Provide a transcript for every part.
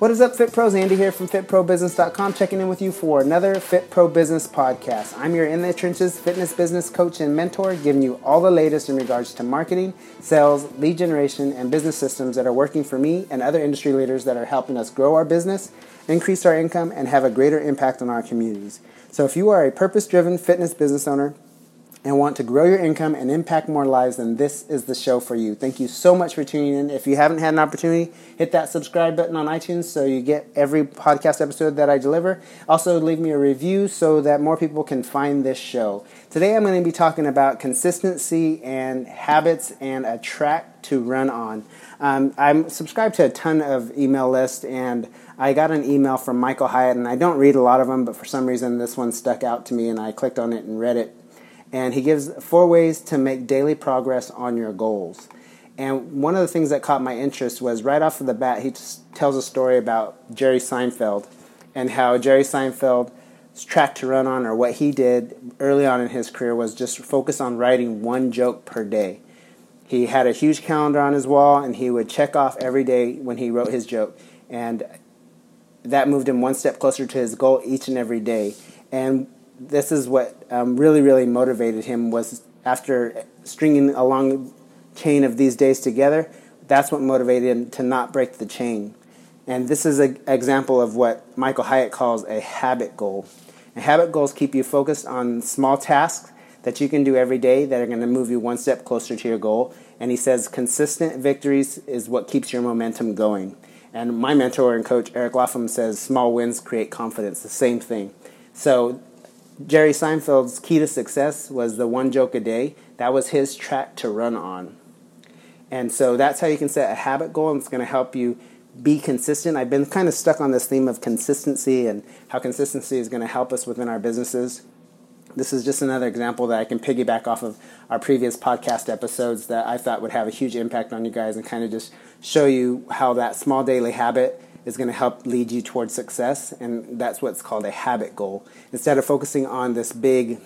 What is up, Fit Pros? Andy here from FitProBusiness.com, checking in with you for another Fit Pro Business podcast. I'm your in the trenches fitness business coach and mentor, giving you all the latest in regards to marketing, sales, lead generation, and business systems that are working for me and other industry leaders that are helping us grow our business, increase our income, and have a greater impact on our communities. So, if you are a purpose driven fitness business owner, and want to grow your income and impact more lives, then this is the show for you. Thank you so much for tuning in. If you haven't had an opportunity, hit that subscribe button on iTunes so you get every podcast episode that I deliver. Also, leave me a review so that more people can find this show. Today, I'm going to be talking about consistency and habits and a track to run on. Um, I'm subscribed to a ton of email lists and I got an email from Michael Hyatt, and I don't read a lot of them, but for some reason this one stuck out to me, and I clicked on it and read it and he gives four ways to make daily progress on your goals. And one of the things that caught my interest was right off of the bat, he tells a story about Jerry Seinfeld and how Jerry Seinfeld's track to run on, or what he did early on in his career, was just focus on writing one joke per day. He had a huge calendar on his wall, and he would check off every day when he wrote his joke. And that moved him one step closer to his goal each and every day. And this is what um, really, really motivated him was after stringing a long chain of these days together, that's what motivated him to not break the chain. And this is an example of what Michael Hyatt calls a habit goal. And habit goals keep you focused on small tasks that you can do every day that are going to move you one step closer to your goal. And he says consistent victories is what keeps your momentum going. And my mentor and coach, Eric Lofholm, says small wins create confidence, the same thing. So Jerry Seinfeld's key to success was the one joke a day. That was his track to run on. And so that's how you can set a habit goal, and it's going to help you be consistent. I've been kind of stuck on this theme of consistency and how consistency is going to help us within our businesses. This is just another example that I can piggyback off of our previous podcast episodes that I thought would have a huge impact on you guys and kind of just show you how that small daily habit is going to help lead you towards success, and that's what's called a habit goal. Instead of focusing on this big,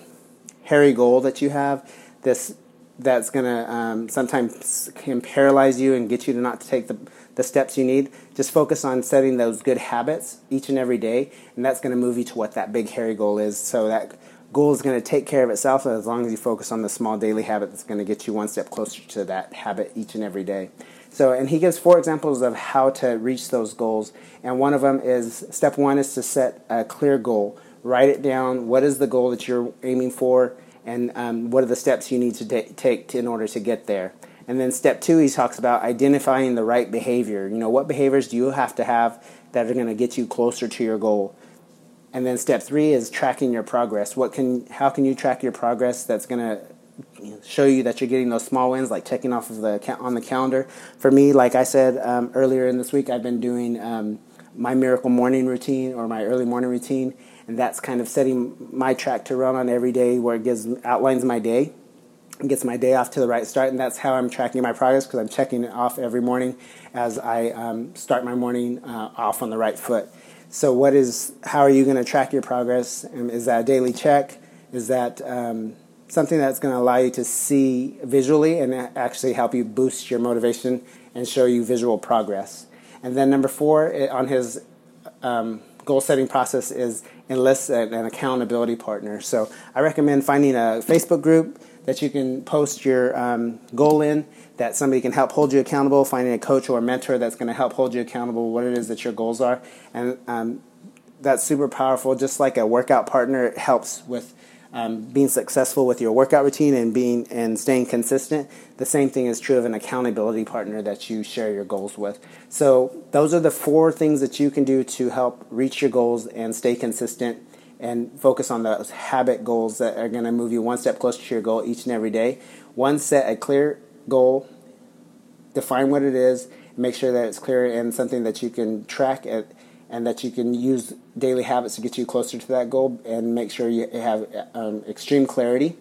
hairy goal that you have, this that's going to um, sometimes can paralyze you and get you to not take the, the steps you need. Just focus on setting those good habits each and every day, and that's going to move you to what that big, hairy goal is. So that goal is going to take care of itself as long as you focus on the small daily habit that's going to get you one step closer to that habit each and every day. So, and he gives four examples of how to reach those goals. And one of them is step one is to set a clear goal. Write it down. What is the goal that you're aiming for? And um, what are the steps you need to t- take to, in order to get there? And then step two, he talks about identifying the right behavior. You know, what behaviors do you have to have that are going to get you closer to your goal? And then step three is tracking your progress. What can, how can you track your progress that's going to show you that you're getting those small wins, like checking off of the on the calendar. For me, like I said um, earlier in this week, I've been doing um, my miracle morning routine or my early morning routine, and that's kind of setting my track to run on every day, where it gives outlines my day, gets my day off to the right start, and that's how I'm tracking my progress because I'm checking it off every morning as I um, start my morning uh, off on the right foot. So, what is? How are you going to track your progress? Is that a daily check? Is that um, something that's going to allow you to see visually and actually help you boost your motivation and show you visual progress. And then number four on his um, goal setting process is enlist an, an accountability partner. So I recommend finding a Facebook group that you can post your um, goal in, that somebody can help hold you accountable, finding a coach or a mentor that's going to help hold you accountable what it is that your goals are. And um, that's super powerful. Just like a workout partner, it helps with um, being successful with your workout routine and being and staying consistent. The same thing is true of an accountability partner that you share your goals with. So those are the four things that you can do to help reach your goals and stay consistent and focus on those habit goals that are going to move you one step closer to your goal each and every day. One, set a clear goal, define what it is, make sure that it's clear and something that you can track it and that you can use daily habits to get you closer to that goal and make sure you have um, extreme clarity.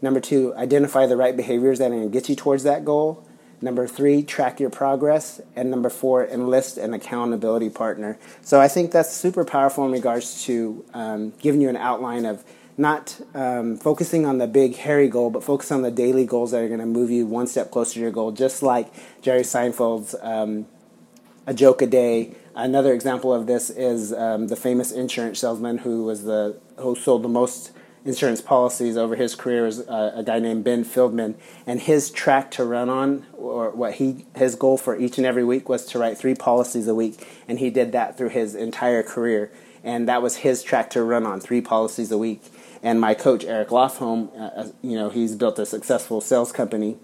Number two, identify the right behaviors that are going to get you towards that goal. Number three, track your progress. And number four, enlist an accountability partner. So I think that's super powerful in regards to um, giving you an outline of not um, focusing on the big hairy goal, but focus on the daily goals that are going to move you one step closer to your goal. Just like Jerry Seinfeld's um, "A Joke a Day." Another example of this is um, the famous insurance salesman who was the who sold the most insurance policies over his career is uh, a guy named Ben Fieldman, and his track to run on, or what he his goal for each and every week was to write three policies a week, and he did that through his entire career, and that was his track to run on, three policies a week. And my coach Eric Lofholm, uh, uh you know, he's built a successful sales company,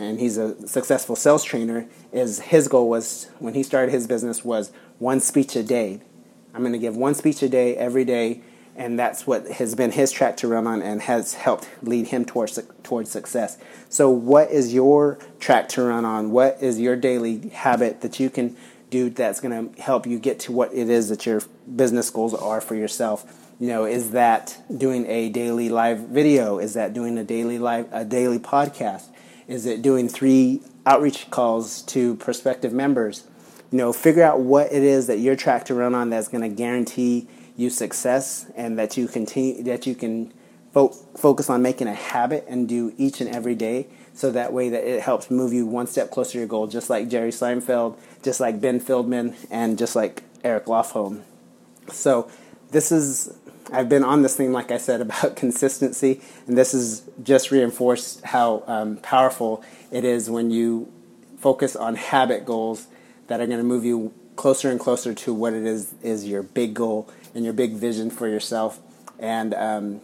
and he's a successful sales trainer. Is his goal was when he started his business was one speech a day. I'm going to give one speech a day every day and that's what has been his track to run on and has helped lead him towards towards success. So, what is your track to run on? What is your daily habit that you can do that's going to help you get to what it is that your business goals are for yourself? You know, is that doing a daily live video? Is that doing a daily live a daily podcast? Is it doing three outreach calls to prospective members? You know, figure out what it is that your track to run on that's going to guarantee you success and that you continue that you can fo- focus on making a habit and do each and every day so that way that it helps move you one step closer to your goal just like Jerry Seinfeld just like Ben Fieldman and just like Eric Lofholm so this is I've been on this theme, like I said about consistency and this is just reinforced how um, powerful it is when you focus on habit goals that are going to move you closer and closer to what it is is your big goal and your big vision for yourself. And um,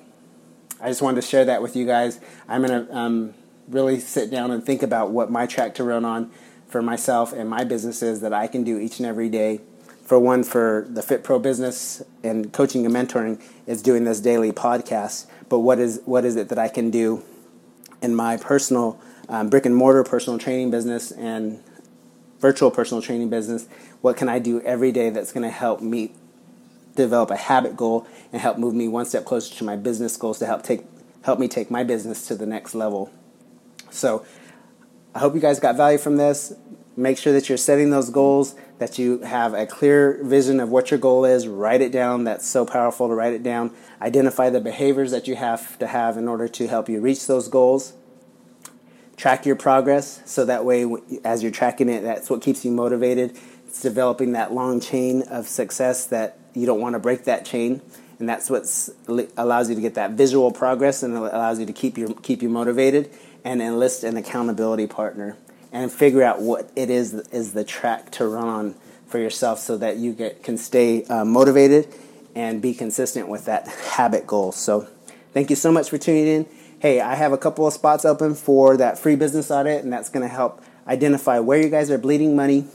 I just wanted to share that with you guys. I'm going to um, really sit down and think about what my track to run on for myself and my businesses that I can do each and every day. For one, for the Fit Pro business and coaching and mentoring is doing this daily podcast. But what is what is it that I can do in my personal um, brick and mortar personal training business and virtual personal training business? What can I do every day that's going to help me develop a habit goal and help move me one step closer to my business goals to help take help me take my business to the next level. So I hope you guys got value from this. Make sure that you're setting those goals, that you have a clear vision of what your goal is. Write it down. That's so powerful to write it down. Identify the behaviors that you have to have in order to help you reach those goals. Track your progress so that way, as you're tracking it, that's what keeps you motivated. It's developing that long chain of success that you don't want to break that chain, and that's what allows you to get that visual progress and allows you to keep your keep you motivated and enlist an accountability partner and figure out what it is is the track to run on for yourself so that you get can stay uh, motivated and be consistent with that habit goal. So, thank you so much for tuning in. Hey, I have a couple of spots open for that free business audit, and that's going to help identify where you guys are bleeding money,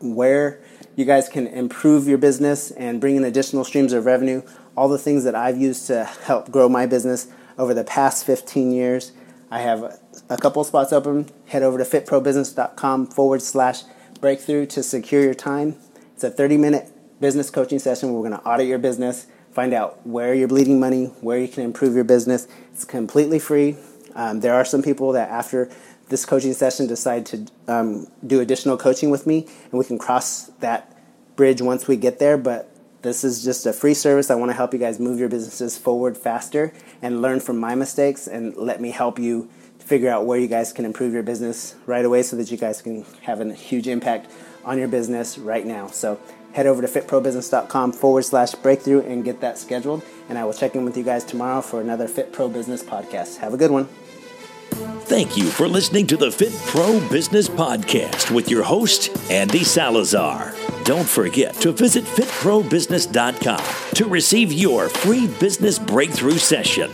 where you guys can improve your business and bring in additional streams of revenue. All the things that I've used to help grow my business over the past 15 years. I have a couple spots open. Head over to fitprobusiness.com forward slash breakthrough to secure your time. It's a 30 minute business coaching session where we're going to audit your business, find out where you're bleeding money, where you can improve your business. It's completely free. Um, there are some people that after this coaching session decide to um, do additional coaching with me, and we can cross that bridge once we get there. But this is just a free service. I want to help you guys move your businesses forward faster and learn from my mistakes and let me help you figure out where you guys can improve your business right away so that you guys can have a huge impact on your business right now. So head over to fitprobusiness.com forward slash breakthrough and get that scheduled. And I will check in with you guys tomorrow for another Fit Pro Business podcast. Have a good one. Thank you for listening to the Fit Pro Business Podcast with your host, Andy Salazar. Don't forget to visit fitprobusiness.com to receive your free business breakthrough session.